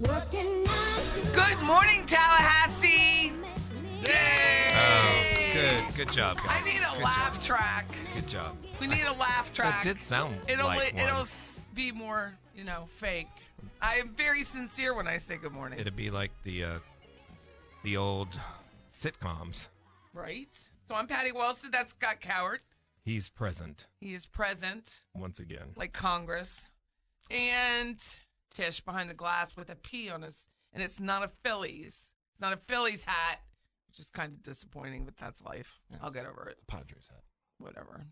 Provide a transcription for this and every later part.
Working nine to Good morning, Tallahassee. Yay! Oh, good, good job, guys. I need a Good laugh job. track. Good job. We need a laugh track. That did sound it'll like it'll be more, you know, fake. I am very sincere when I say good morning. It'd be like the uh, the old sitcoms. right? So I'm Patty Wilson. That's Scott Cowart. He's present He is present, once again. like Congress, and Tish behind the glass with a P on his, and it's not a Phillies. It's not a Phillies hat, which is kind of disappointing, but that's life. I'll get over it. Padres hat. Whatever.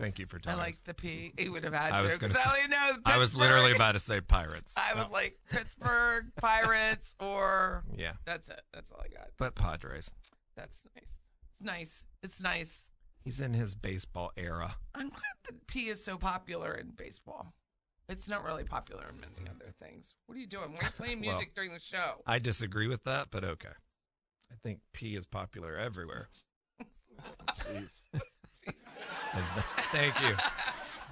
Thank you for telling. I like the P. He would have had I to was gonna I say- only know. I was literally about to say pirates. I was oh. like Pittsburgh Pirates or yeah, that's it. That's all I got. but Padres. That's nice. It's nice. It's nice. He's in his baseball era. I'm glad that P is so popular in baseball. It's not really popular in many other things. What are you doing? We're playing Well, music during the show. I disagree with that, but okay. I think P is popular everywhere. And Thank you.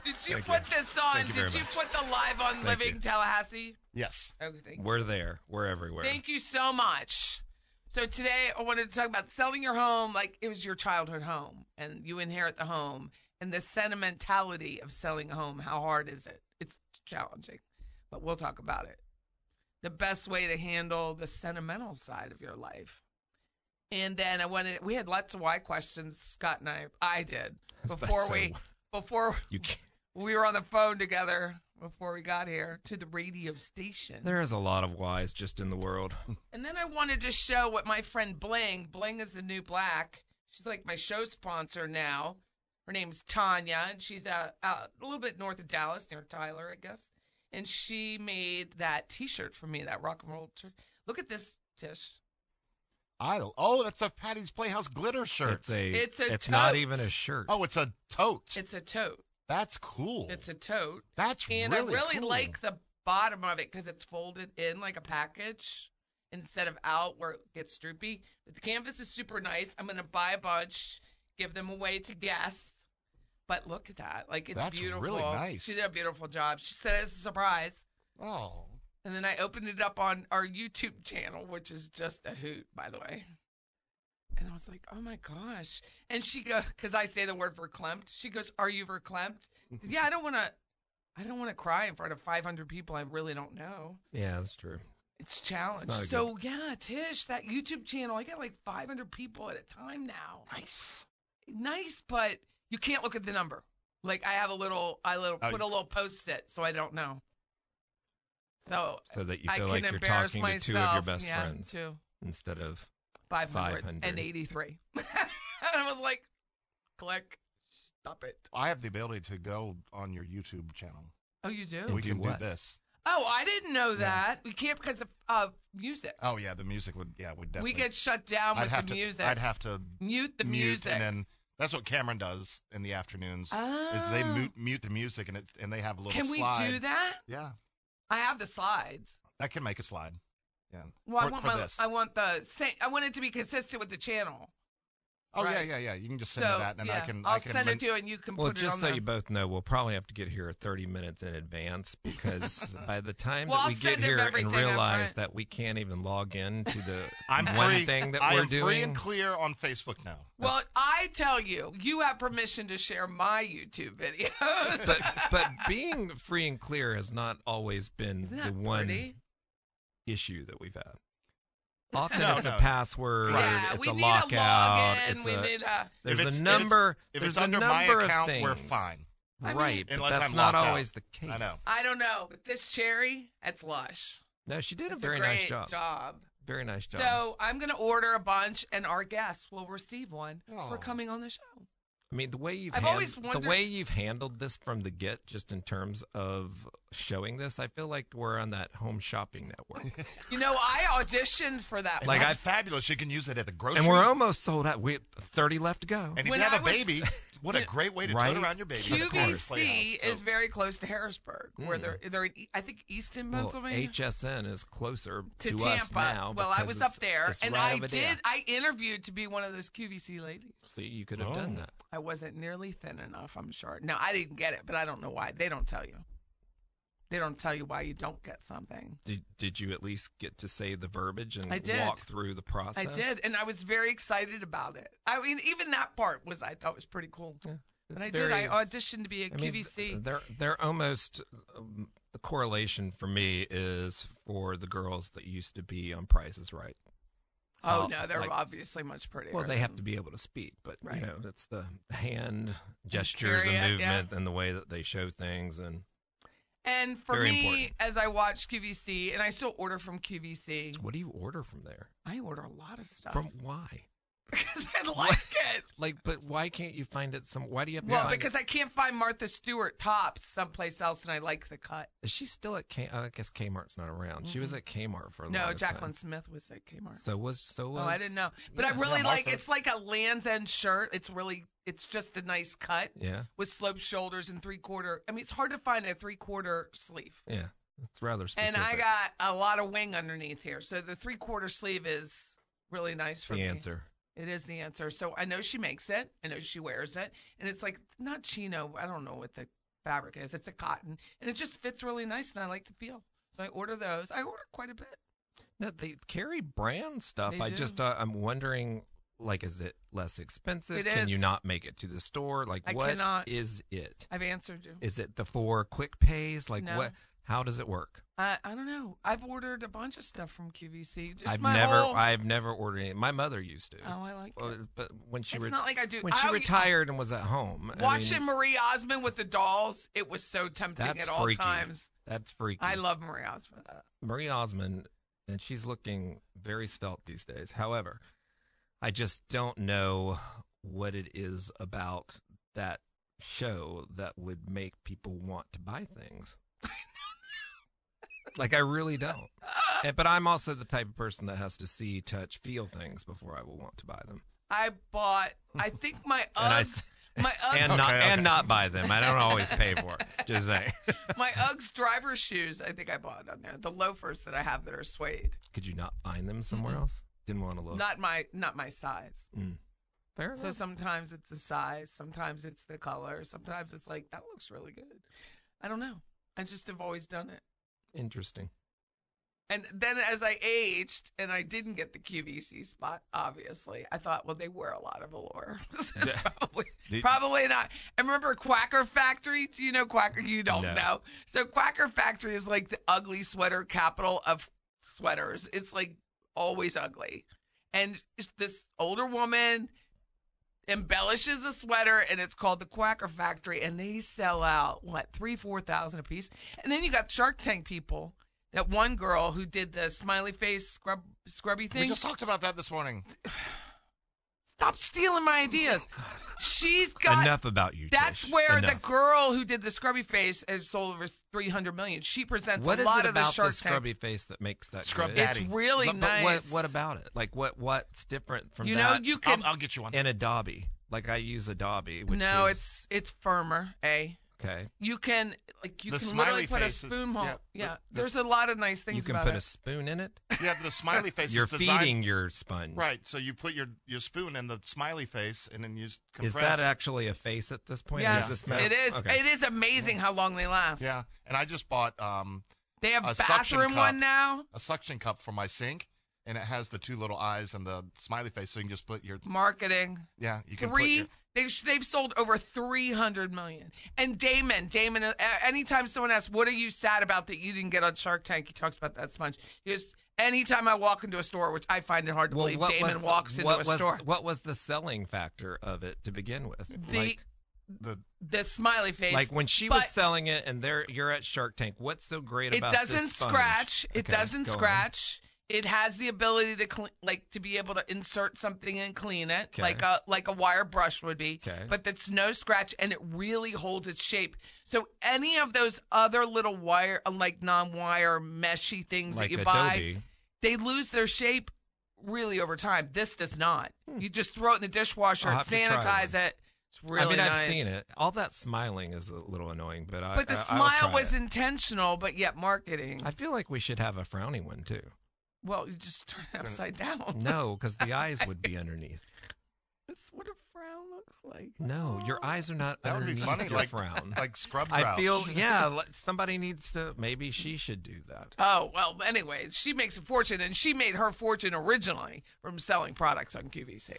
Did you Thank put you. this on? You Did you much. put the live on Thank Living you. Tallahassee? Yes. Okay, thank. We're there. We're everywhere. Thank you so much. So today I wanted to talk about selling your home like it was your childhood home and you inherit the home and the sentimentality of selling a home. How hard is it? Challenging, but we'll talk about it. The best way to handle the sentimental side of your life. And then I wanted we had lots of why questions, Scott and I I did was about to before we before we were on the phone together before we got here to the radio station. There is a lot of whys just in the world. And then I wanted to show what my friend Bling, Bling is the new black. She's like my show sponsor now. Her name's Tanya, and she's out, out a little bit north of Dallas, near Tyler, I guess. And she made that T-shirt for me, that rock and roll. T- Look at this, Tish. I oh, that's a Patty's Playhouse glitter shirt. It's a. It's a It's not even a shirt. oh, it's a tote. It's a tote. that's cool. It's a tote. that's And really I really cool. like the bottom of it because it's folded in like a package instead of out where it gets droopy. But the canvas is super nice. I'm gonna buy a bunch, give them away to guests. But look at that, like it's That's beautiful. really nice. She did a beautiful job. She said it's a surprise, Oh, and then I opened it up on our YouTube channel, which is just a hoot, by the way. And I was like, oh my gosh. And she goes, because I say the word verklempt. She goes, are you verklempt? Said, yeah, I don't want to. I don't want to cry in front of 500 people I really don't know. Yeah, that's true. It's not a so yeah, Tish, that YouTube channel, I got like 500 people at a time now. Nice. Nice, but you can't look at the number. Like I have a little, I little Oh, put you- a little post it so I don't know. So So that you I feel can like you're embarrass talking myself. to two of your best yeah, friends Two. instead of 583. and I was like, click, stop it. I have the ability to go on your YouTube channel. Oh, you do? And we do can what? do this. Oh, I didn't know that. We can't because of uh, music. Oh yeah, the music would. Yeah, would definitely. we get shut down I'd with have the to, music. I'd have to mute the mute, music. and then that's what Cameron does in the afternoons. Is they Oh. mute, mute the music and it's and they have a little. Can we slide. do that? Yeah, I have the slides. I can make a slide. Yeah. Well, I want my, this. I want the same. I want it to be consistent with the channel. Oh right. yeah, yeah, yeah. You can just send so me that, and yeah, I can. I'll I can send men- it to you, and you can Well, put it just on so there. you both know, we'll probably have to get here 30 minutes in advance because by the time Well, that I'll we get here and realize that we can't even log in to the I'm one free. thing that I we're am doing. free and clear on Facebook now. Well, I tell you, you have permission to share my YouTube videos. but but being free and clear has not always been Isn't the one pretty? issue that we've had. Often No, it's no. a password, yeah, it's we a need lockout. a login. it's we a, need a. there's If it's- a if it's- number. If there's it's under a my number account, of things. we're fine. I mean- right, but that's I'm not locked out. always the case. I know. I don't know, but this cherry, that's lush. No, she did It's a very great nice job. job. Very nice job. So I'm going to order a bunch, and our guests will receive one Oh. for coming on the show. I mean, the way you've I've hand- always the way you've handled this from the get, just in terms of showing this, I feel like we're on that home shopping network, You know, I auditioned for that. Like, that's I- fabulous. You can use it at the grocery. and we're almost sold out. We thirty left to go. And if When you have I a was- baby, what a great way to Right? turn around your baby. at the Playhouse. QVC is very close to Harrisburg, where Mm. they're they're in, E- I think Easton, well, Pennsylvania. HSN is closer to, to, Tampa. us now. well, I was up there, and right I did. there. I interviewed to be one of those QVC ladies. See, you could have Oh. done that. I wasn't nearly thin enough. I'm sure. No, I didn't get it, but I don't know why. They don't tell you. They don't tell you why you don't get something. Did Did you at least get to say the verbiage and I did. walk through the process? I did, and I was very excited about it. I mean, even that part was I thought was pretty cool. Yeah, and I very- did. I auditioned to be a I mean, QVC. they're they're almost um, the correlation for me is for the girls that used to be on Price is Right. oh no, they're like- obviously much prettier. Well, they have to be able to speak, but Right. you know, it's the hand gestures Period, and yeah. movement and the way that they show things and And for Very me, important. as I watch QVC, and I still order from QVC, what do you order from there? I order a lot of stuff From why? because I like it. Like, but why can't you find it some? Why do you have to Well, find because it? I can't find Martha Stewart tops someplace else, and I like the cut. Is she still at K? I guess Kmart's not around. She was at Kmart for a long time. No, Jaclyn time. Smith was at Kmart. So was so was. Oh, I didn't know, but Yeah. I really Yeah, like. It's like a Land's End shirt. It's really, it's just a nice cut Yeah, with sloped shoulders and three quarter. I mean, it's hard to find a three quarter sleeve. yeah. It's rather specific. And I got a lot of wing underneath here, so the three quarter sleeve is really nice for the me. answer. It is the answer. So I know she makes it. I know she wears it, and it's like not chino. I don't know what the fabric is. It's a cotton, and it just fits really nice, and I like the feel. So I order those. I order quite a bit. No, they carry brand stuff. They I do. just uh, I'm wondering, like, is it less expensive? It Can you not make it to the store? Like, I what is cannot. it? I've answered you. Is it the four quick pays? Like, No. what? How does it work? I I don't know. I've ordered a bunch of stuff from QVC. Just I've my never, whole- I've never ordered any. My mother used to. Oh, I like Well, it. but when she It's re- not like I do- when she I- retired and was at home, I Watching mean, Marie Osmond with the dolls, it was so tempting at all freaky. times. That's freaky. I love Marie Osmond. Uh, Marie Osmond, and she's looking very svelte these days. However, I just don't know what it is about that show that would make people want to buy things. Like I really don't. And- but I'm also the type of person that has to see, touch, feel things before I will want to buy them. I bought. I think my And I Uggs. my Uggs. and not Okay, and not buy them. I don't always pay for it. Just saying. my Uggs driver shoes. I think I bought on there. The loafers that I have that are suede. Could you not find them somewhere else? Didn't want to look. Not my not my size. Mm. Fair So enough. sometimes it's the size, sometimes it's the color, sometimes it's like that looks really good. I don't know. I just have always done it. Interesting. And then as I aged and I didn't get the QVC spot, obviously, I thought, well, they wear a lot of Allure. Probably, Did- probably not. And remember Quacker Factory? Do you know Quacker? You don't No. know. So Quacker Factory is like the ugly sweater capital of sweaters. It's like always ugly. And this older woman embellishes a sweater and it's called the Quacker Factory and they sell out what three four thousand a piece and then you got Shark Tank people that one girl who did the smiley face scrub scrubby thing We just talked about that this morning. Stop stealing my ideas oh, she's got Enough about you. that's Trish. where the girl who did the scrubby face has sold over 300 million she presents What a lot it of the about Shark the Tank scrubby face that makes that Scrub good? daddy. it's really but, but nice what, what about it? Like what? What's different from you that? know you can I'll, I'll get you one. in Adobe. Like I use Adobe. Which no is, it's it's firmer a okay. You can like you The can literally smiley put a spoon hole. yeah, Yeah, the- the- there's a lot of nice things You can about put it. a spoon in it. yeah, the smiley face. You're is designed- feeding your sponge. Right. So you put your your spoon in the smiley face, and then you s- Is compress. that actually a face at this point? or yes, is this it is. Okay. It is amazing how long they last. Yeah. And I just bought um, they have a suction bathroom cup. one now. a suction cup for my sink, and it has the two little eyes and the smiley face, so you can just put your Marketing yeah. You can three. They've, they've sold over 300 million. And Daymond, Daymond, uh, anytime someone asks, What are you sad about that you didn't get on Shark Tank? He talks about that sponge. He goes, Anytime I walk into a store, which I find it hard to Well, believe, Daymond the- walks into what a was, store. What was the selling factor of it to begin with? The, like, the the smiley face. like when she but- was selling it, and there you're at Shark Tank. What's so great about it about doesn't scratch it Okay, doesn't scratch. on. It has the ability to clean like to be able to insert something and clean it Okay. like a like a wire brush would be Okay. but that's no scratch and it really holds its shape so any of those other little wire uh, like non-wire meshy things Like that you Adobe. buy they lose their shape really over time this does not you just throw it in the dishwasher Hmm. I'll have to try sanitize it it's really I mean, I've seen it. All that smiling is a little annoying, but I. but the I- smile was it. intentional but yet marketing I feel like we should have a frowny one too. Well you just turn it upside down No, because the eyes would be underneath. That's what a frown looks like. No, your oh. eyes are not that would be underneath funny, your like frown. like scrub. I grouch. feel, yeah, like somebody needs to. Maybe she should do that. Oh well. Anyway, she makes a fortune, and she made her fortune originally from selling products on QVC.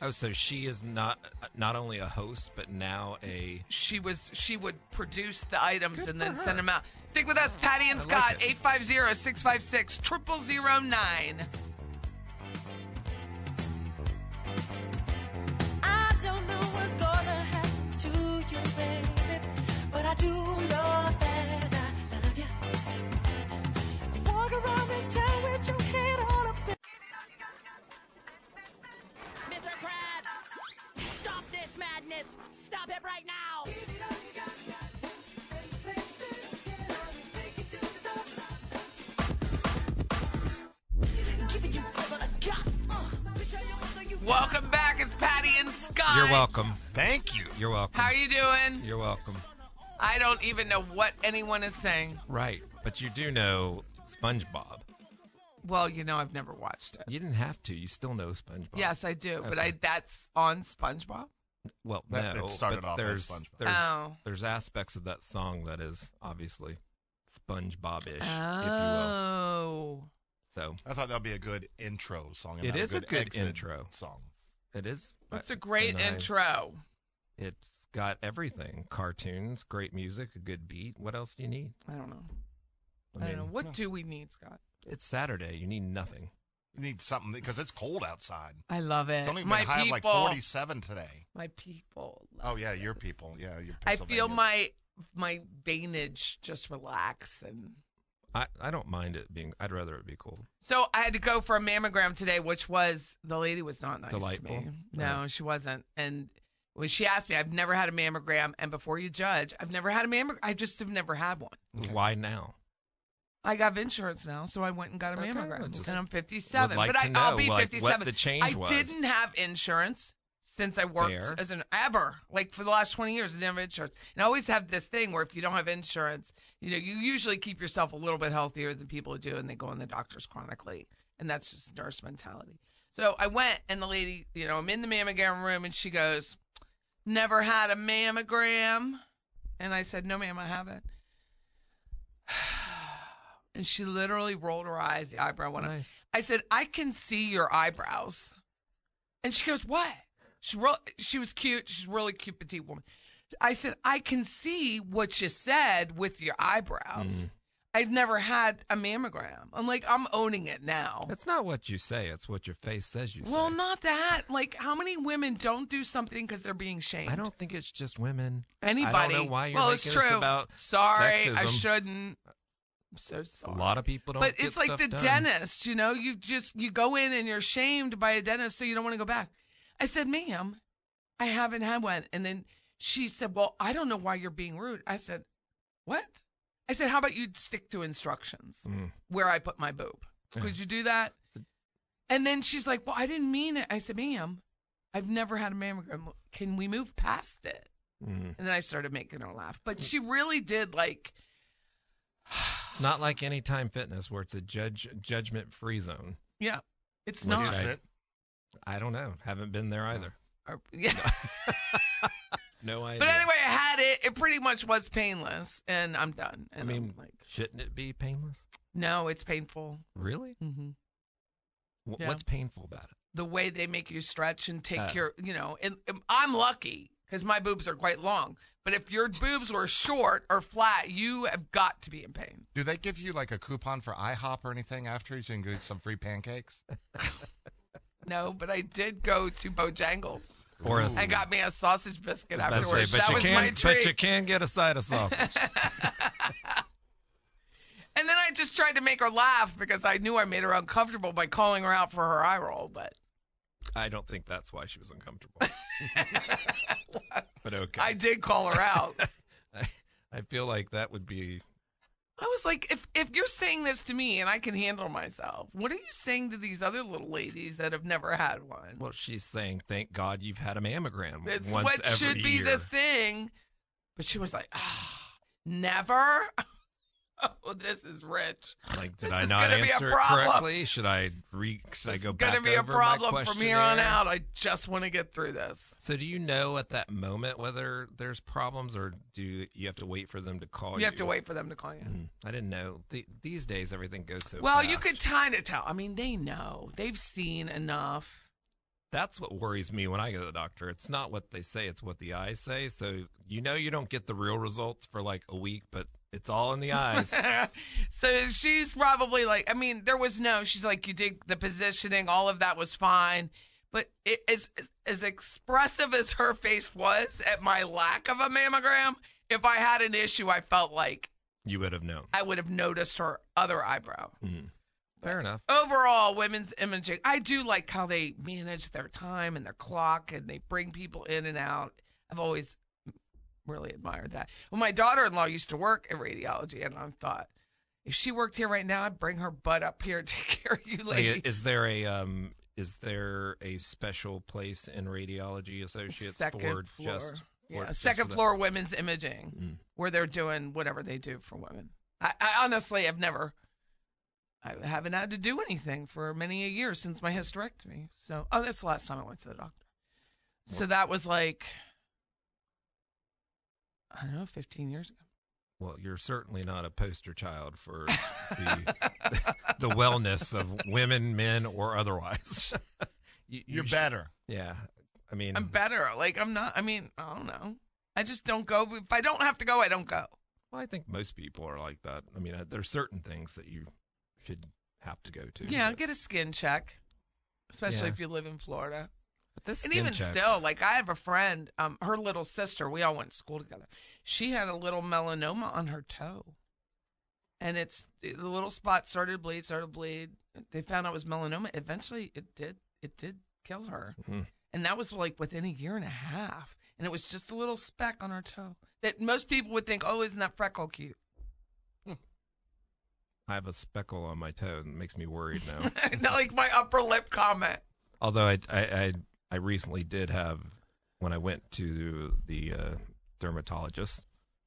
Oh, so she is not not only a host, but now a. She was she would produce the items and then send them out. Stick with us, Patty and Scott, like it. 850-656-0009. I don't know what's gonna happen to you, baby, but I do know that Stop it right now. Giving you all that I got. Bitch, I am mother, you Welcome back. It's Patty and Scott. You're welcome. Thank you. You're welcome. How are you doing? You're welcome. I don't even know what anyone is saying. Right, but you do know SpongeBob. Well, you know, I've never watched it. You didn't have to. You still know SpongeBob. Yes, I do, but I that's on SpongeBob. Well, That- no. that started but off as there's, SpongeBob. There's, Oh. there's aspects of that song that is obviously SpongeBob-ish, if you will. Oh. So I thought that'd be a good intro song. and It not is a good exit intro. song. it is. It's It's a great and I- intro. It's got everything: cartoons, great music, a good beat. What else do you need? I don't know. I I, mean, don't know. What do we need, Scott? it's Saturday. You need nothing. You need something because it's cold outside. I love it. It's only been my high people, of like 47 today. my people. Oh yeah, this. your people. Yeah, your. I feel my my veinage just relax and. I, I don't mind it being. I'd rather it be cold. So I had to go for a mammogram today, which was the lady was not nice Delightful. to me. No, Right. she wasn't. And when she asked me, I've never had a mammogram, and before you judge, I've never had a mammogram. I just have never had one. Okay. Why now? I got insurance now, so I went and got a Okay, mammogram, just and I'm 57. like but I, know, I'll be like, what 57. the change I was. didn't have insurance since I worked Fair. as an ever, like for the last 20 years. I didn't have insurance, and I always have this thing where if you don't have insurance, you know, you usually keep yourself a little bit healthier than people who do, and they go in the doctors chronically, and that's just nurse mentality. So I went, and the lady, you know, I'm in the mammogram room, and she goes, "Never had a mammogram," and I said, "No, ma'am, I haven't." And she literally rolled her eyes. The eyebrow went up. Nice. I said, I can see your eyebrows. And she goes, What? She, ro- she was cute. She's a really cute petite woman. I said, I can see what you said with your eyebrows. Mm-hmm. I've never had a mammogram. I'm like, I'm owning it now. It's not what you say; it's what your face says you say. Well, not that. Like, how many women don't do something because they're being shamed? I don't think it's just women. Anybody. I don't know why you're well, making it's this true. about Sorry, I shouldn't. I'm so A lot of people don't. but it's like the done. dentist, you know, you just you go in and you're shamed by a dentist, so you don't want to go back. I said, "Ma'am, I haven't had one." And then she said, "Well, I don't know why you're being rude." I said, "What?" I said, "How about you stick to instructions Mm. where I put my boob? Could you do that?" And then she's like, "Well, I didn't mean it." I said, "Ma'am, I've never had a mammogram. Can we move past it?" Mm. And then I started making her laugh. But she really did like It's not like Anytime Fitness where it's a judge judgment free zone. Yeah, it's Which not. Is I- it? I don't know. Haven't been there either. Or- yeah. No idea. but anyway, I had it. It pretty much was painless, and I'm done. I And mean, I'm like, shouldn't it be painless? no, it's painful. Really? hmm Wh- Yeah. What's painful about it? The way they make you stretch and take Uh. your, you know, and, and I'm lucky because my boobs are quite long. But if your boobs were short or flat, you have got to be in pain. Do they give you like a coupon for IHOP or anything after so you can get some free pancakes? No, but I did go to Bojangles Or a, and got me a sausage biscuit I was about to afterwards. say, but that you was can, my treat. But you can get a side of sausage. And then I just tried to make her laugh because I knew I made her uncomfortable by calling her out for her eye roll. But I don't think that's why she was uncomfortable. but okay. I did call her out. I, I feel like that would be. I was like, if if you're saying this to me and I can handle myself, what are you saying to these other little ladies that have never had one? Well, she's saying, "Thank God you've had a mammogram it's once what every should be year." the thing. But she was like, ah, never. oh, this is rich. Like, did This I is not gonna be a answer correctly? Should I re? Should I This go is gonna be a problem from here on out. I just want to get through this. So, do you know at that moment whether there's problems, or do you have to wait for them to call you? you have to wait for them to call you. Mm, I didn't know. The, these days, everything goes so. Well, you could kind of tell. I mean, they know. They've seen enough. That's what worries me when I go to the doctor. It's not what they say; it's what the eyes say. So you know you don't get the real results for like a week, but it's all in the eyes. so she's probably like, I mean, there was no, she's like, you did the positioning, all of that was fine. But it, as, as expressive as her face was at my lack of a mammogram, if I had an issue, I felt like you would have known. I would have noticed her other eyebrow. Mm. Fair enough. Overall, women's imaging, I do like how they manage their time and their clock and they bring people in and out. I've always really admired that. Well, my daughter in law used to work in radiology, and I thought, if she worked here right now, I'd bring her butt up here and take care of you Like, ladies. is there a um? Is there a special place in Radiology Associates second for floor. just for- yeah, just second that? floor women's imaging, Mm. where they're doing whatever they do for women. I, I honestly have never, I haven't had to do anything for many a year since my hysterectomy. So, oh, that's the last time I went to the doctor. So that was like, I don't know, 15 years ago. Well, you're certainly not a poster child for the the wellness of women, men, or otherwise. you, You're sh- better. Yeah, I mean, I'm better. Like, I'm not, I mean, I don't know. I just don't go. If I don't have to go, I don't go. well, I think most people are like that. I mean, uh, there's certain things that you should have to go to. Yeah, but- get a skin check, especially Yeah. if you live in Florida. But this and even checks- still, like I have a friend, um, her little sister. We all went to school together. She had a little melanoma on her toe, and it's the little spot started to bleed, started to bleed. They found out it was melanoma. Eventually, it did. It did kill her, Mhm. and that was like within a year and a half. And it was just a little speck on her toe that most people would think, "Oh, isn't that freckle cute?" I have a speckle on my toe, and it makes me worried now. Not like my upper lip comment. Although I, I, I, I recently did have when I went to the uh, dermatologist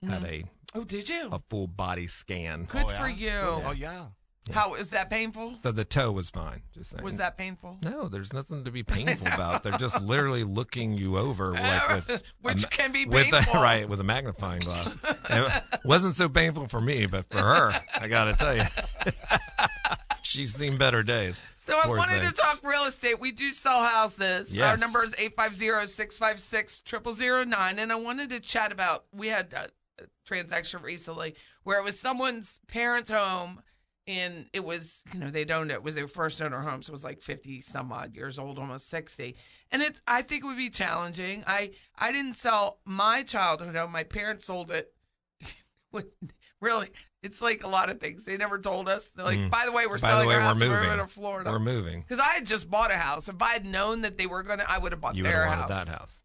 had a Oh, did you? a full body scan. Good Oh, for yeah? you. Oh yeah. How is that painful? So the toe was fine. Just saying. Was that painful? No, there's nothing to be painful about. They're just literally looking you over, like with Which ma- can be with a, painful. right with a magnifying glass. It wasn't so painful for me, but for her, I got to tell you, she's seen better days. So I wanted to talk real estate. We do sell houses. Our number is 850-656-0009. And I wanted to chat about, we had a, transaction recently where it was someone's parents' home and it was, you know, they'd owned it. It was their first owner home. So it was like 50 some odd years old, almost 60. And it, I think it would be challenging. I, I didn't sell my childhood home. My parents sold it. Really, it's like a lot of things. They never told us. They're like, Mm. by the way, we're By selling way, our we're house. moving. We're moving to Florida. We're moving. Because I had just bought a house. If I had known that they were going to, I would have bought You would their have house. that house.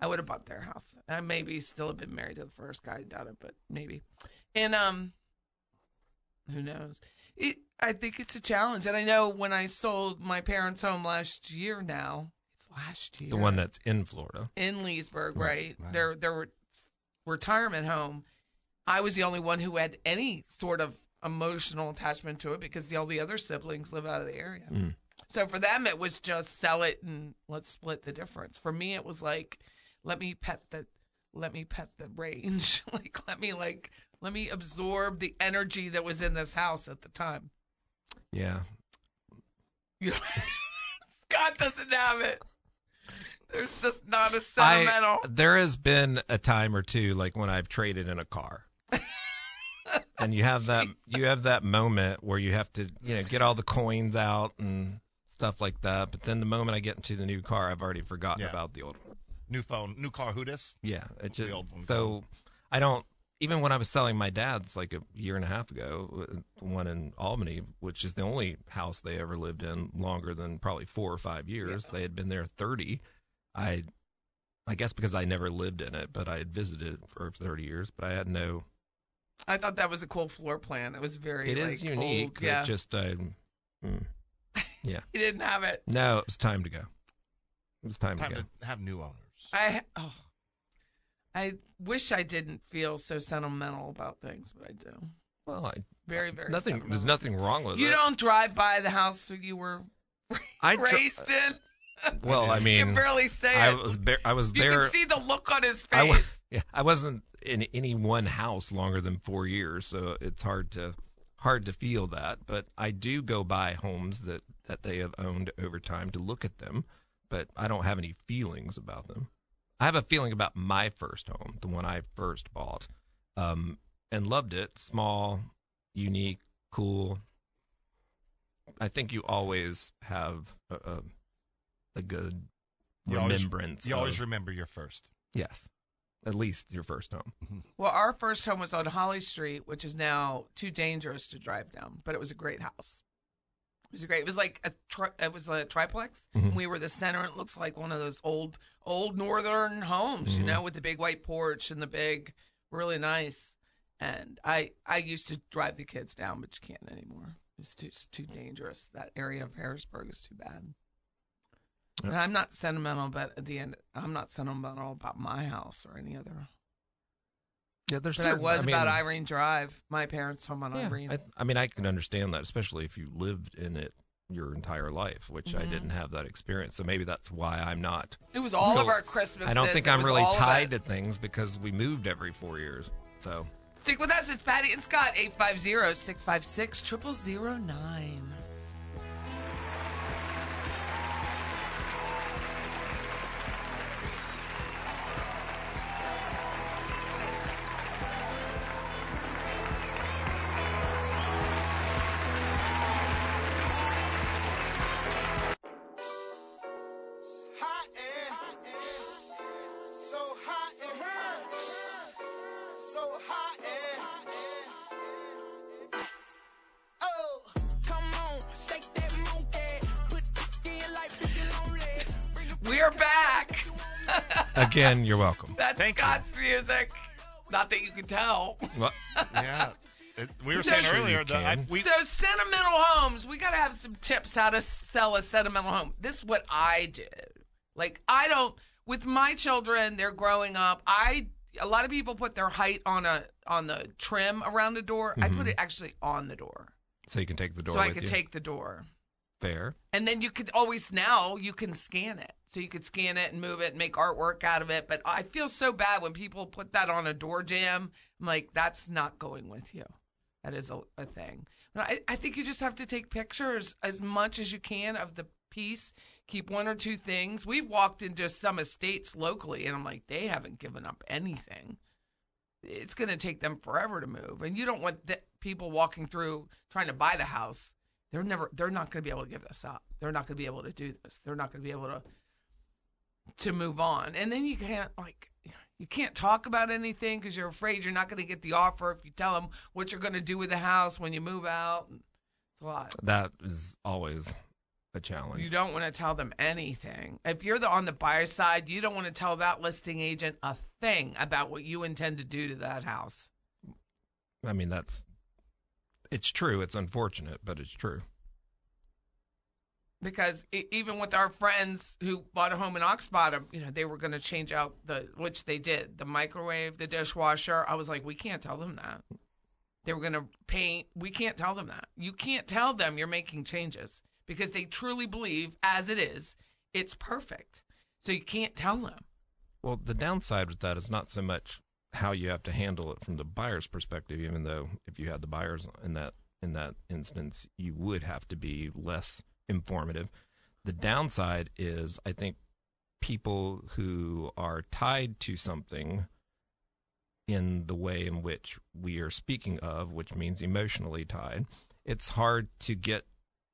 I would have bought their house. I maybe still have been married to the first guy. I doubt it, but maybe. And um, who knows? It, I think it's a challenge. And I know when I sold my parents' home last year. Now it's last year. The one that's in Florida. in Leesburg, right? Right, right. Their their retirement home. I was the only one who had any sort of emotional attachment to it because the, all the other siblings live out of the area. Mm. So for them, it was just sell it and let's split the difference. For me, it was like, let me pet the, let me pet the range. like let me like let me absorb the energy that was in this house at the time. Yeah. Scott doesn't have it. There's just not a sentimental. there has been a time or two, like when I've traded in a car. and you have that you have that moment where you have to you know get all the coins out and stuff like that but then the moment i get into the new car i've already forgotten Yeah. about the old one New phone, new car. Who dis? yeah it just The old one. so i don't even when i was selling my dad's like a year and a half ago uh, one in albany which is the only house they ever lived in longer than probably four or five years they had been there 30 i i guess because i never lived in it but i had visited it for 30 years but i had no I thought that was a cool floor plan. It was very. It is like, unique. Old. Yeah, It just, uh, mm, yeah. he didn't have it. No, it was time to go. It was time, Time to go. to have new owners. I oh, I wish I didn't feel so sentimental about things, but I do. Well, I, Very, very. nothing. sentimental. There's nothing wrong with You it. don't drive by the house you were I tr- raised in. Well, I mean, you can barely say I it. was bar- I was you there. You can see the look on his face. I face. was. Yeah, I wasn't in any one house longer than four years, so it's hard to hard to feel that. But I do go by homes that that they have owned over time to look at them, but I don't have any feelings about them. I have a feeling about my first home, the one I first bought, um, and loved it. Small, unique, cool. I think you always have a, a, a good You always- remembrance. You always of- remember your first. Yes. At least your first home. Well, our first home was on Holly Street, which is now too dangerous to drive down, but it was a great house. It was great. It was like a tri- it was a triplex. Mhm. We were the center. It looks like one of those old old northern homes, you Mhm. know, with the big white porch and the big, really nice. And I I used to drive the kids down, but you can't anymore. It's too it's too dangerous. That area of Harrisburg is too bad. Yep. And I'm not sentimental, but at the end, I'm not sentimental about my house or any other. Yeah, there's But I certain- was mean, about Irene Drive, my parents' home on yeah, Irene. I, I mean, I can understand that, especially if you lived in it your entire life, which I Mhm. didn't have that experience. So maybe that's why I'm not. it was all of our Christmas. I don't think I'm really tied to things because we moved every four years. So Stick with us. It's Patty and Scott, 850 656 0009. Again, you're welcome. That's Thank you. Scott's music. Not that you can tell. Well, Yeah. It- we were So- saying earlier that I, we, so sentimental homes, we got to have some tips how to sell a sentimental home. This is what I did. Like I don't with my children, they're growing up. I a lot of people put their height on a on the trim around the door. I put mm-hmm. it actually on the door. So you can take the door so I with could you. take the door. Fair. And then you could always now you can scan it. So you could scan it and move it and make artwork out of it. But I feel so bad when people put that on a door jamb. I'm like, that's not going with you. That is a, a thing. I, I think you just have to take pictures as much as you can of the piece. Keep one or two things. We've walked into some estates locally, and I'm like, they haven't given up anything. It's going to take them forever to move, and you don't want the people walking through trying to buy the house they're never they're not going to be able to give this up. They're not going to be able to do this. They're not going to be able to to move on. And then you can't like you can't talk about anything because you're afraid you're not going to get the offer if you tell them what you're going to do with the house when you move out. It's a lot. That is always a challenge. you don't want to tell them anything. If you're the on the buyer side you don't want to tell that listing agent a thing about what you intend to do to that house. I mean, that's it's true. It's unfortunate, but it's true. because even with our friends who bought a home in Oxbottom, you know, they were going to change out the, which they did, the microwave, the dishwasher. I was like, we can't tell them that. They were going to paint. We can't tell them that. You can't tell them you're making changes because they truly believe, as it is, it's perfect. So you can't tell them. Well, the downside with that is not so much how you have to handle it from the buyer's perspective, even though if you had the buyers in that in that instance, you would have to be less informative. The downside is I think people who are tied to something in the way in which we are speaking of, which means emotionally tied, it's hard to get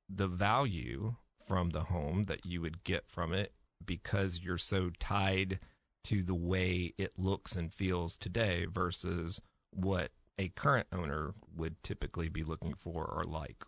the value from the home that you would get from it because you're so tied to the way it looks and feels today versus what a current owner would typically be looking for or like.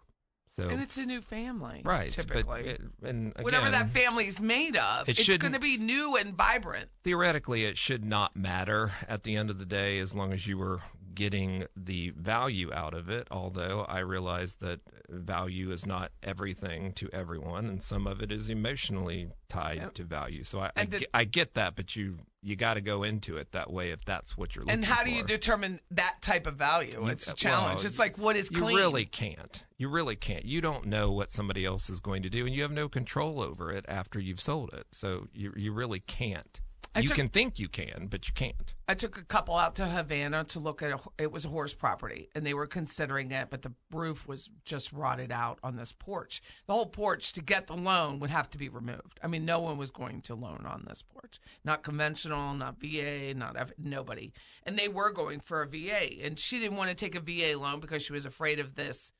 So And it's a new family. right, Typically. it, and Whatever that family's made of, it it's going to be new and vibrant. theoretically it should not matter at the end of the day as long as you were getting the value out of it although i realize that value is not everything to everyone and some of it is emotionally tied Yep. to value so i, I, did- get, I get that but you you got to go into it that way if that's what you're looking And how do you determine that type of value? You- It's a uh, challenge. well, it's like what is clean. you really can't you really can't you don't know what somebody else is going to do and you have no control over it after you've sold it so you you really can't I you took- can think you can but you can't I took a couple out to Havana to look at a, it was a horse property and they were considering it, but the roof was just rotted out on this porch. The whole porch to get the loan would have to be removed. I mean, no one was going to loan on this porch. Not conventional, not VA, not F, nobody. And they were going for a VA and she didn't want to take a VA loan because she was afraid of this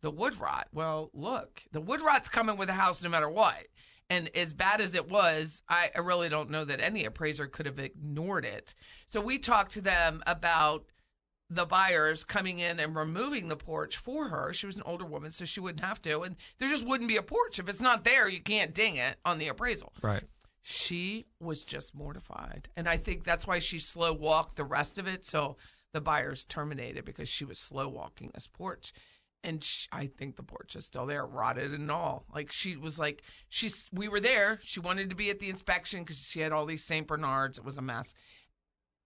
the wood rot. Well, look, the wood rot's coming with the house no matter what. And as bad as it was, I, I really don't know that any appraiser could have ignored it. So we talked to them about the buyers coming in and removing the porch for her. She was an older woman, so she wouldn't have to. And there just wouldn't be a porch. If it's not there, you can't ding it on the appraisal. right She was just mortified. And I think that's why she slow walked the rest of it. So the buyers terminated because she was slow walking this porch. And sh I think the porch is still there, rotted and all. Like she was like, she's. We were there. She wanted to be at the inspection because she had all these Saint Bernards. It was a mess.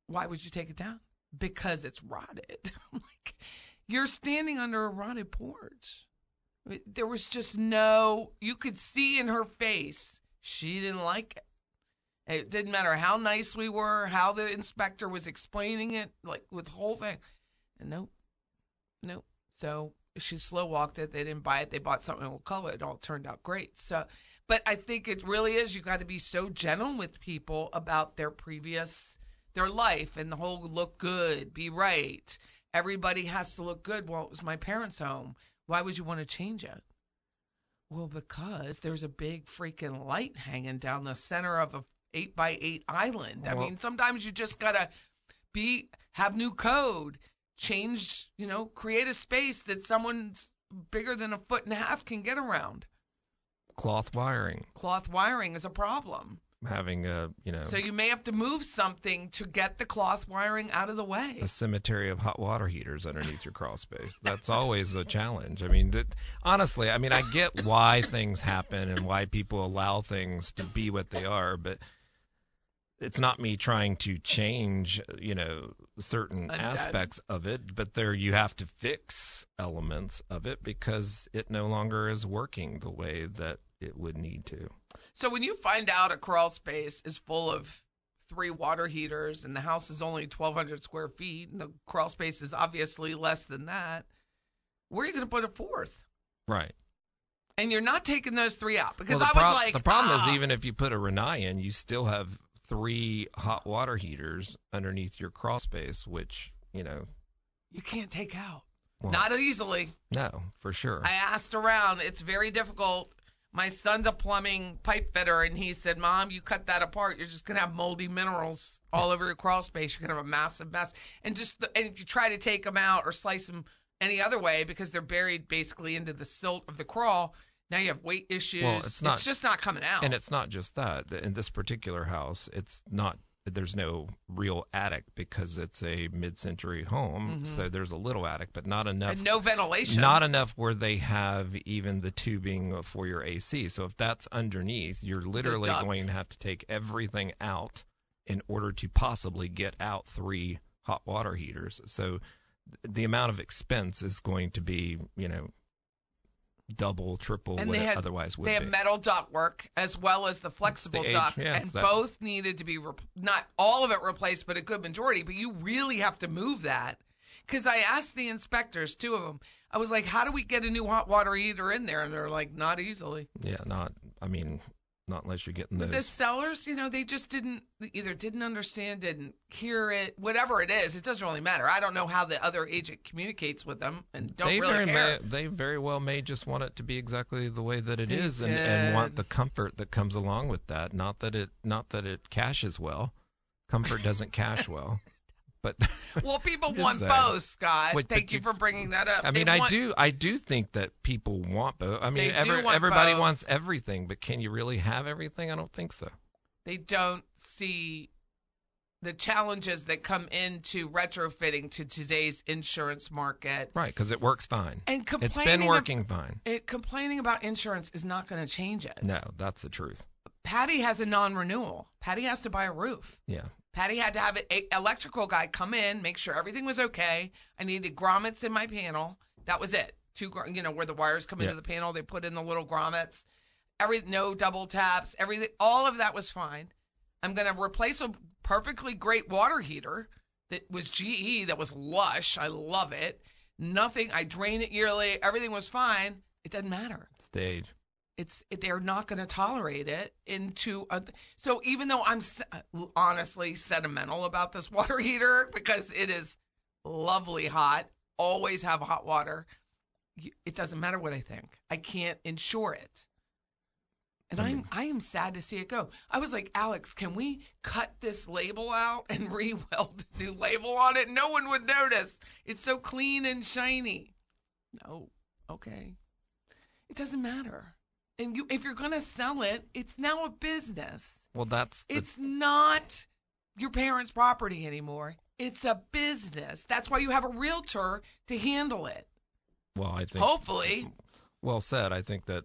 Why would you take it down? Because it's rotted. Like, you're standing under a rotted porch. There was just no. You could see in her face she didn't like it. It didn't matter how nice we were, how the inspector was explaining it, like with the whole thing. And nope, nope. So she slow walked it. They didn't buy it. They bought something with color. It it all turned out great. So, but I think it really is. You got to be so gentle with people about their previous, their life and the whole look good, be right. Everybody has to look good. Well, it was my parents' home. Why would you want to change it? Well, because there's a big freaking light hanging down the center of a eight by eight island. I mean, sometimes you just gotta be have new code, change, you know, create a space that someone's bigger than a foot and a half can get around. cloth wiring Cloth wiring is a problem. having a you know So you may have to move something to get the cloth wiring out of the way. a cemetery of hot water heaters underneath your crawl space. That's always a challenge. I mean, that, honestly, I mean, I get why things happen and why people allow things to be what they are, but it's not me trying to change, you know, certain Undead. aspects of it, but there you have to fix elements of it because it no longer is working the way that it would need to. So when you find out a crawl space is full of three water heaters and the house is only 1,200 square feet and the crawl space is obviously less than that, where are you going to put a fourth? Right. And you're not taking those three out because Well, I was like, the problem ah. is even if you put a Rinnai in, you still have three hot water heaters underneath your crawl space, which you know, you can't take out. Well- Not easily. no, for sure. I asked around. It's very difficult. My son's a plumbing pipe fitter, and he said, "Mom, you cut that apart, you're just gonna have moldy minerals all over your crawl space. You're gonna have a massive mess." And just the, and if you try to take them out or slice them any other way because they're buried basically into the silt of the crawl, now you have weight issues. Well, it's not- just not coming out. And it's not just that. In this particular house, it's not. There's no real attic because it's a mid-century home. So there's a little attic, but not enough. Mm-hmm. And no ventilation. Not enough where they have even the tubing for your AC. So if that's underneath, you're literally going to have to take everything out in order to possibly get out three hot water heaters. So the amount of expense is going to be, you know, double, triple and what they it had otherwise would they be. have metal ductwork as well as the flexible age- duct, yeah, and that- both needed to be rep- not all of it replaced, but a good majority. But you really have to move that because I asked the inspectors, two of them. I was like, "How do we get a new hot water heater in there?" And they're like, "Not easily." Yeah, not. I mean, not unless you're getting those. the sellers, you know, they just didn't either didn't understand, didn't hear it, whatever it is. It doesn't really matter. I don't know how the other agent communicates with them, and don't they really very care. may, they very well may just want it to be exactly the way that it They is, and, and want the comfort that comes along with that. Not that it not that it cashes well. Comfort doesn't cash well, but Well, people want saying. both, Scott. But- Thank you, you- for bringing that up. I They mean, I want- do I do think that people want both. I mean, every- want everybody both. wants everything, but can you really have everything? I don't think so. they don't see the challenges that come into retrofitting to today's insurance market. Right, because it works fine. And it's been ab- working fine. It, complaining about insurance is not going to change it. No, that's the truth. Patty has a non-renewal. Patty has to buy a roof. Yeah. Patty had to have an electrical guy come in, make sure everything was okay. I needed grommets in my panel. That was it. Two, you know, where the wires come Yeah. into the panel, they put in the little grommets. Every no double taps, everything. All of that was fine. I'm going to replace a perfectly great water heater that was GE, that was lush. I love it. Nothing. I drain it yearly. Everything was fine. It doesn't matter Stage. It's they're not going to tolerate it into a so even though i'm honestly sentimental about this water heater because it is lovely hot always have hot water it doesn't matter what i think. I can't insure it. And i'm i am sad to see it go. I was like alex can we cut this label out and re-weld a new label on it? No one would notice. It's so clean and shiny. No. Okay. It doesn't matter. And you, if you're going to sell it, it's now a business. Well, that's the- It's not your parents' property anymore. It's a business. That's why you have a realtor to handle it. well. I think Hopefully. well said. I think that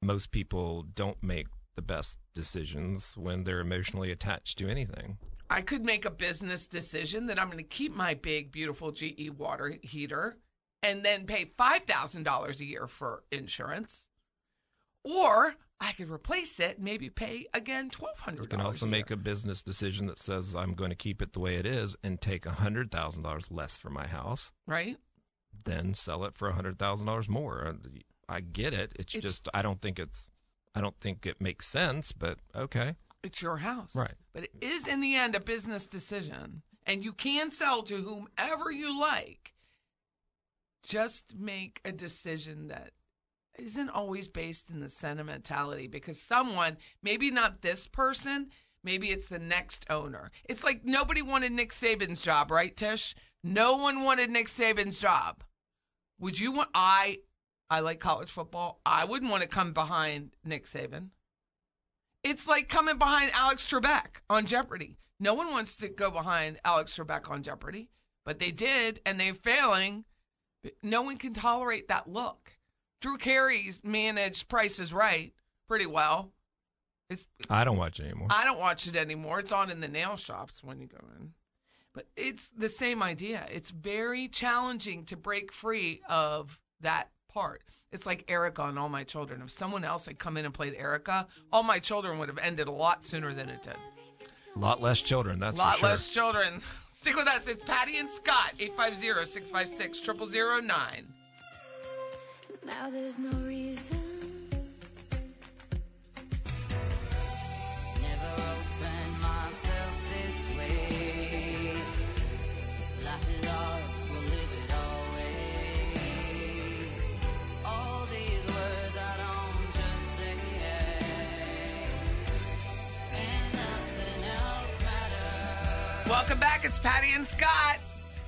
most people don't make the best decisions when they're emotionally attached to anything. I could make a business decision that I'm going to keep my big, beautiful GE water heater and then pay $5,000 a year for insurance. Or I could replace it, maybe pay again $1,200. You can also a make a business decision that says I'm going to keep it the way it is and take hundred thousand dollars less for my house, right? then sell it for hundred thousand dollars more. Uh, I get it. It's, It's- just I don't think it's I don't think it makes sense, but okay. It's your house. Right. But it is in the end a business decision. And you can sell to whomever you like. Just make a decision that isn't always based in the sentimentality because someone, maybe not this person, maybe it's the next owner. It's like nobody wanted Nick Saban's job, right, Tish? No one wanted Nick Saban's job. Would you want I I like college football. I wouldn't want to come behind Nick Saban. It's like coming behind Alex Trebek on Jeopardy. No one wants to go behind Alex Trebek on Jeopardy, but they did, and they're failing. No one can tolerate that look. Drew Carey's managed Price is Right pretty well. It's I don't watch it anymore. I don't watch it anymore. It's on in the nail shops when you go in. But it's the same idea. It's very challenging to break free of that part. It's like Erica and All My Children. If someone else had come in and played Erica, All My Children would have ended a lot sooner than it did. A lot less children. That's a lot sure. less children. Stick with us. It's Patty and Scott, 850 656 0009. Now there's no reason. Never opened myself this way. Life lost, will live it always. All these words I don't just say. And nothing else matters. Welcome back. It's Patty and Scott.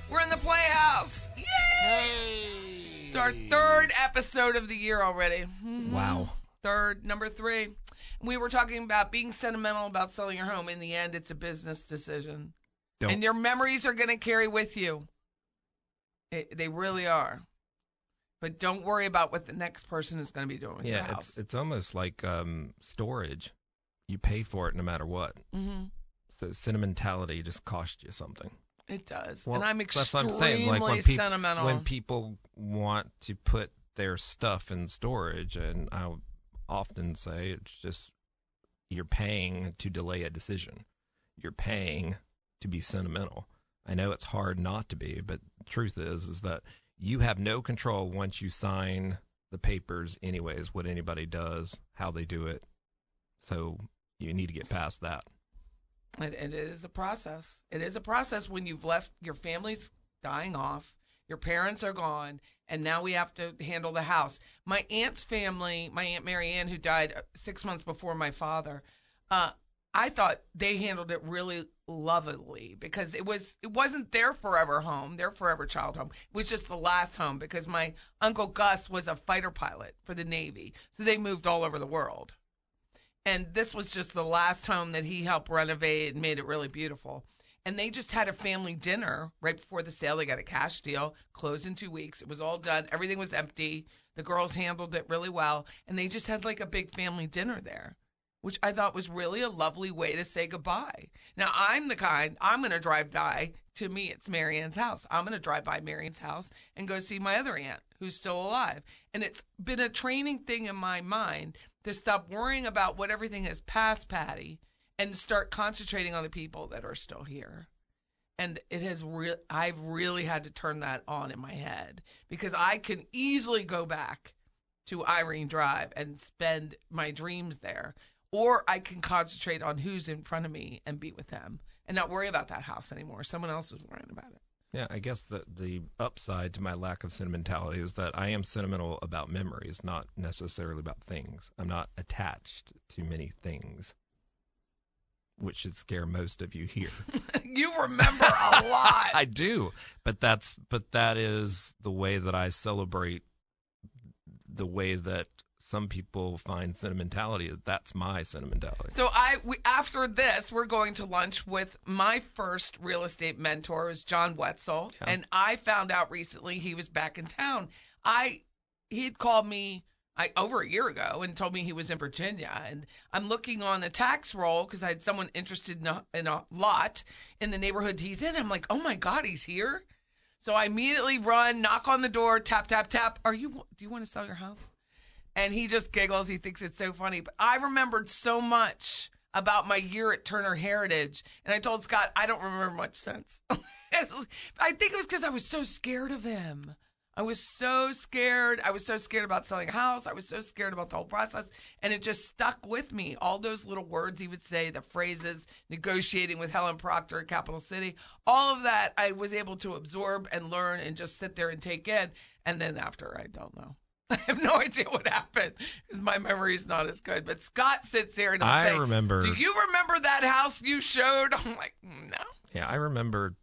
We're in the Playhouse. Yay! It's our third episode of the year already. Mhm. Wow. Third, number three. We were talking about being sentimental about selling your home. In the end, it's a business decision. Don't- And your memories are going to carry with you. It, they really are. But don't worry about what the next person is going to be doing with your Yeah, house. it's it's almost like um, storage. You pay for it no matter what. Mhm. So sentimentality just costs you something. It does. Well, and I'm that's what extremely I'm saying. Like when peop- sentimental. when people want to put their stuff in storage, and I often say it's just you're paying to delay a decision. You're paying to be sentimental. I know it's hard not to be, but the truth is, is that you have no control once you sign the papers, anyways. What anybody does, how they do it. So you need to get past that. It, it is a process. It is a process when you've left your family's dying off, your parents are gone, and now we have to handle the house. My aunt's family, my aunt Mary Ann, who died uh, six months before my father, uh, I thought they handled it really lovely because it was it wasn't their forever home, their forever child home. It was just the last home because my uncle Gus was a fighter pilot for the Navy, so they moved all over the world and this was just the last home that he helped renovate and made it really beautiful. And they just had a family dinner right before the sale. They got a cash deal, closed in two weeks. It was all done. Everything was empty. The girls handled it really well. And they just had like a big family dinner there, which I thought was really a lovely way to say goodbye. Now, I'm the kind, I'm going to drive by. To me, it's Marianne's house. I'm going to drive by Marianne's house and go see my other aunt who's still alive. And it's been a training thing in my mind to stop worrying about what everything has past Patty and start concentrating on the people that are still here. And it has real I've really had to turn that on in my head because I can easily go back to Irene Drive and spend my dreams there. Or I can concentrate on who's in front of me and be with them and not worry about that house anymore. Someone else is worrying about it. Yeah, I guess the the upside to my lack of sentimentality is that I am sentimental about memories, not necessarily about things. I'm not attached to many things, which should scare most of you here. you remember a lot. I do, but that's but that is the way that I celebrate the way that some people find sentimentality. That's my sentimentality. So I we, after this, we're going to lunch with my first real estate mentor, is John Wetzel, Yeah. and I found out recently he was back in town. I he'd called me I, over a year ago and told me he was in Virginia, and I'm looking on the tax roll because I had someone interested in a, in a lot in the neighborhood he's in. I'm like, oh my god, he's here. So I immediately run, knock on the door, tap tap tap. Are you? Do you want to sell your house? And he just giggles. He thinks it's so funny. But I remembered so much about my year at Turner Heritage, and I told Scott I don't remember much since. I think it was because I was so scared of him. I was so scared. I was so scared about selling a house. I was so scared about the whole process, and it just stuck with me. All those little words he would say, the phrases, negotiating with Helen Proctor at Capital City, all of that I was able to absorb and learn and just sit there and take in. And then after, I don't know. I have no idea what happened because my memory is not as good. But Scott sits here and I say, remember- Do you remember that house you showed? I'm like, no. Yeah, I remember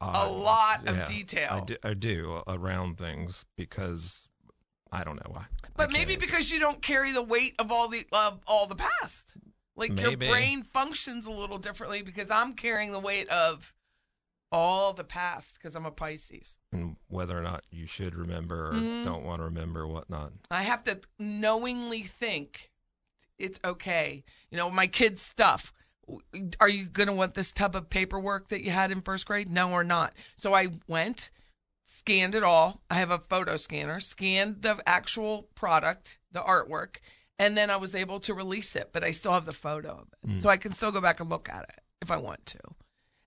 uh, A lot of yeah, detail. I do, I do around things because I don't know why. But maybe because you don't carry the weight of all the of all the past. Like your brain functions a little differently because I'm carrying the weight of all the past because I'm a Pisces. and whether or not you should remember or Mhm. don't want to remember whatnot. I have to knowingly think it's okay. You know, my kids' stuff. Are you going to want this tub of paperwork that you had in first grade? No, or not. So I went, scanned it all. I have a photo scanner, scanned the actual product, the artwork, and then I was able to release it. But I still have the photo of it, Mm. so I can still go back and look at it if I want to.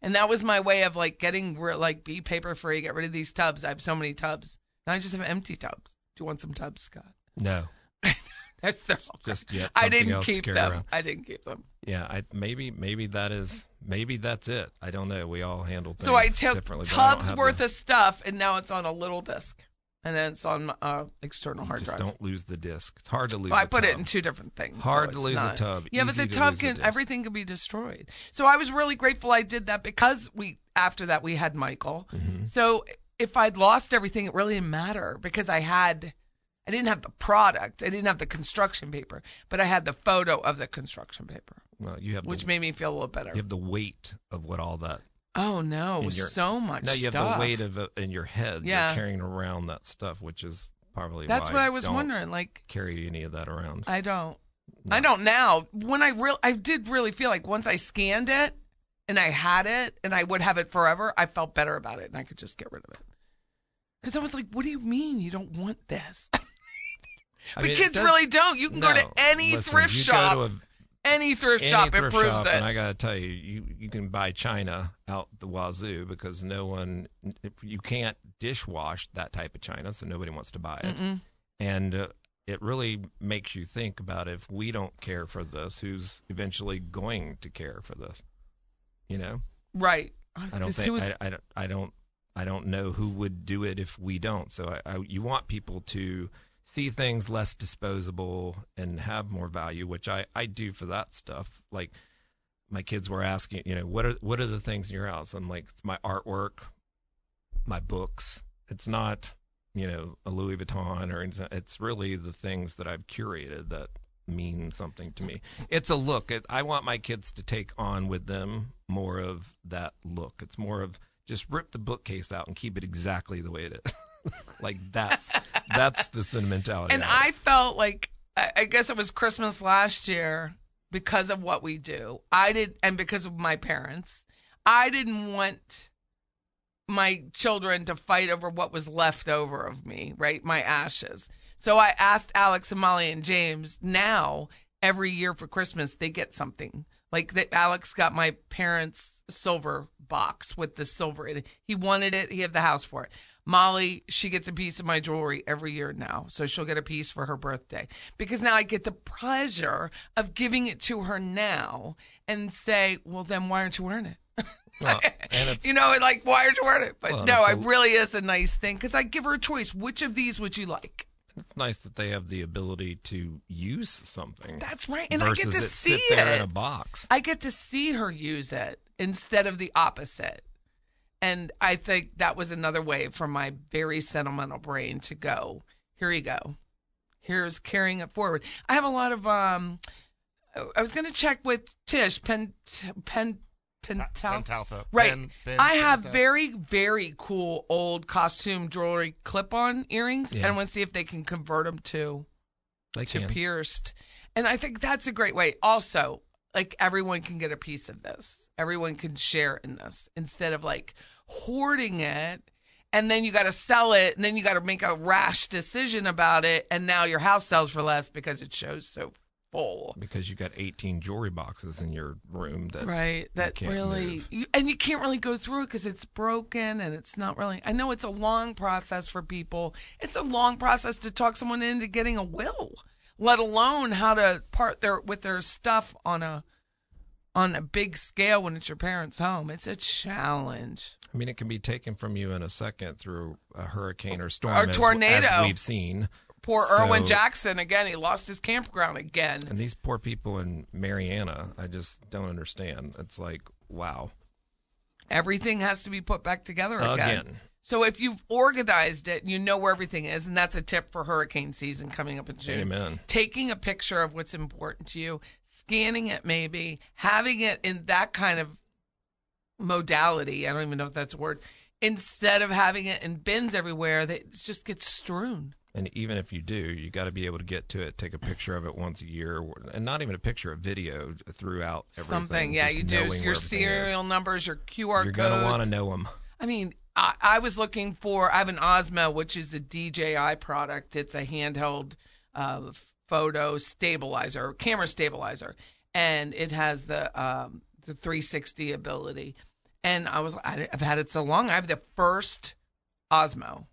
And that was my way of like getting like be paper free, get rid of these tubs. I have so many tubs. Now I just have empty tubs. Do you want some tubs, Scott? No, That's their just yet. I didn't keep them. around. I didn't keep them. Yeah, I, maybe maybe that is maybe that's it. I don't know. We all handle things So I took differently. but I don't tubs worth the- of stuff, and now it's on a little disc, and then it's on uh, external hard Just drive. don't lose the disc. It's hard to lose. Well, I a put it in two different things. Hard so to lose a tub, Yeah, but the tub can everything can be destroyed. So I was really grateful I did that because we after that we had Michael. Mm-hmm. So if I'd lost everything, it really didn't matter because I had. I didn't have the product. I didn't have the construction paper, but I had the photo of the construction paper, Well, you have which the, made me feel a little better. you have the weight of what all that. Oh no, your- so much Now you have stuff. the weight of it in your head. Yeah. You're carrying around that stuff, which is probably That's why what I was don't wondering. Like Carry any of that around? I don't. I don't now. When I real, I did really feel like once I scanned it and I had it and I would have it forever, I felt better about it and I could just get rid of it. Because I was like, "What do you mean you don't want this?" I but mean, kids does- really don't. You can go to any Listen, thrift shop. To any thrift any shop, thrift it proves shop, it. and I gotta tell you, you you can buy china out the wazoo because no one, if you can't dishwash that type of china, so nobody wants to buy it, Mm-mm. and uh, it really makes you think about if we don't care for this, who's eventually going to care for this? You know, right. I don't think was- I, I, don't- I don't I don't know who would do it if we don't. So I, I you want people to see things less disposable and have more value, which I I do for that stuff. Like my kids were asking, you know, what are what are the things in your house? I'm like, it's my artwork, my books. It's not you know a Louis Vuitton or it's really the things that I've curated that mean something to me. It's a look. It, I want my kids to take on with them more of that look. It's more of just rip the bookcase out and keep it exactly the way it is. like that's that's the sentimentality. And. I felt like I guess it was Christmas last year because of what we do. I did, and because of my parents, I didn't want my children to fight over what was left over of me, right? My ashes. So I asked Alex and Molly and James now every year for Christmas they get something. Like that Alex got my parents' silver box with the silver in it. He wanted it, he had the house for it. Molly, she gets a piece of my jewelry every year now. So she'll get a piece for her birthday. Because now I get the pleasure of giving it to her now and say, well, then why aren't you wearing it? Well, you know, like, why aren't you wearing it? But Well, no, it's it really is a nice thing because I give her a choice. Which of these would you like? it's nice that they have the ability to use something. That's right. And I get to it see sit there in a box. I get to see her use it instead of the opposite. And I think that was another way for my very sentimental brain to go, here you go. Here's carrying it forward. I have a lot of um I was going to check with Tish Pen Pen Pental Pentaltha. Right. Ben- Ben I have Pentaltha. very, very cool old costume jewelry clip on earrings, and Yeah. I want to see if they can convert them to They to can. pierced. And I think that's a great way. Also, like everyone can get a piece of this. Everyone can share in this instead of like hoarding it and then you got to sell it and then you got to make a rash decision about it and now your house sells for less because it shows so full. because you got 18 jewelry boxes in your room that Right. That can't really, you, and you can't really go through it because it's broken and it's not really. I know it's a long process for people. It's a long process to talk someone into getting a will, let alone how to part their with their stuff on a on a big scale when it's your parents' home. It's a challenge. I mean, it can be taken from you in a second through a hurricane or storm, Or as- tornado. as we've seen. Poor So- Irwin Jackson again. He lost his campground again. And these poor people in Marianna, I just don't understand. It's like, wow. Everything has to be put back together again. Again. So if you've organized it, you know where everything is, and that's a tip for hurricane season coming up in June. Amen. Taking a picture of what's important to you, scanning it maybe, having it in that kind of modality. I don't even know if that's a word. Instead of having it in bins everywhere, that just gets strewn. And even if you do, you got to be able to get to it, take a picture of it once a year, and not even a picture, a video throughout everything. Something, yeah, you do your everything is. serial numbers, your QR codes. You're gonna want to know them. I mean, I, I was looking for. I have an Osmo, which is a DJI product. It's a handheld uh, photo stabilizer, camera stabilizer, and it has the um, the 360 ability. And I was, I've had it so long. I have the first Osmo,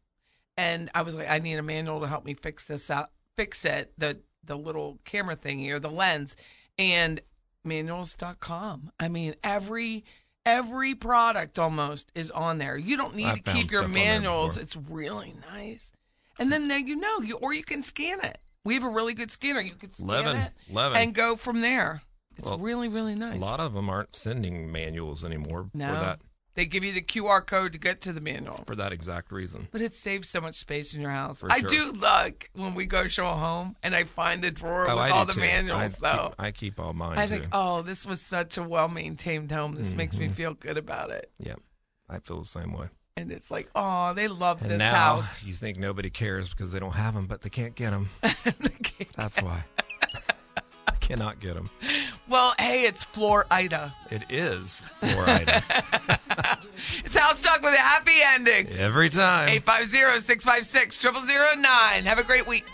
and I was like, I need a manual to help me fix this out, fix it, the the little camera thingy or the lens, and manuals.com. I mean, every every product almost is on there. You don't need I've to keep your stuff on there manuals. It's really nice. And then now you know, you or you can scan it. We have a really good scanner. You can scan Levin, it Levin. and go from there. It's Well, really really nice. A lot of them aren't sending manuals anymore no, for that they give you the QR code to get to the manual. for that exact reason. But it saves so much space in your house. For I sure. do look when we go show a home and I find the drawer Oh, with I all the too. manuals I though. Keep, I keep all mine I too. think, oh, this was such a well maintained home. This makes me Mhm. feel good about it. Yep, I feel the same way. And it's like, oh, they love And this now house. you think nobody cares because they don't have them, but they can't get them. That's why. I cannot get them. Well, hey, it's Florida. It is Florida. it's House Talk with a happy ending. Every time. 850 656 0009. Have a great week.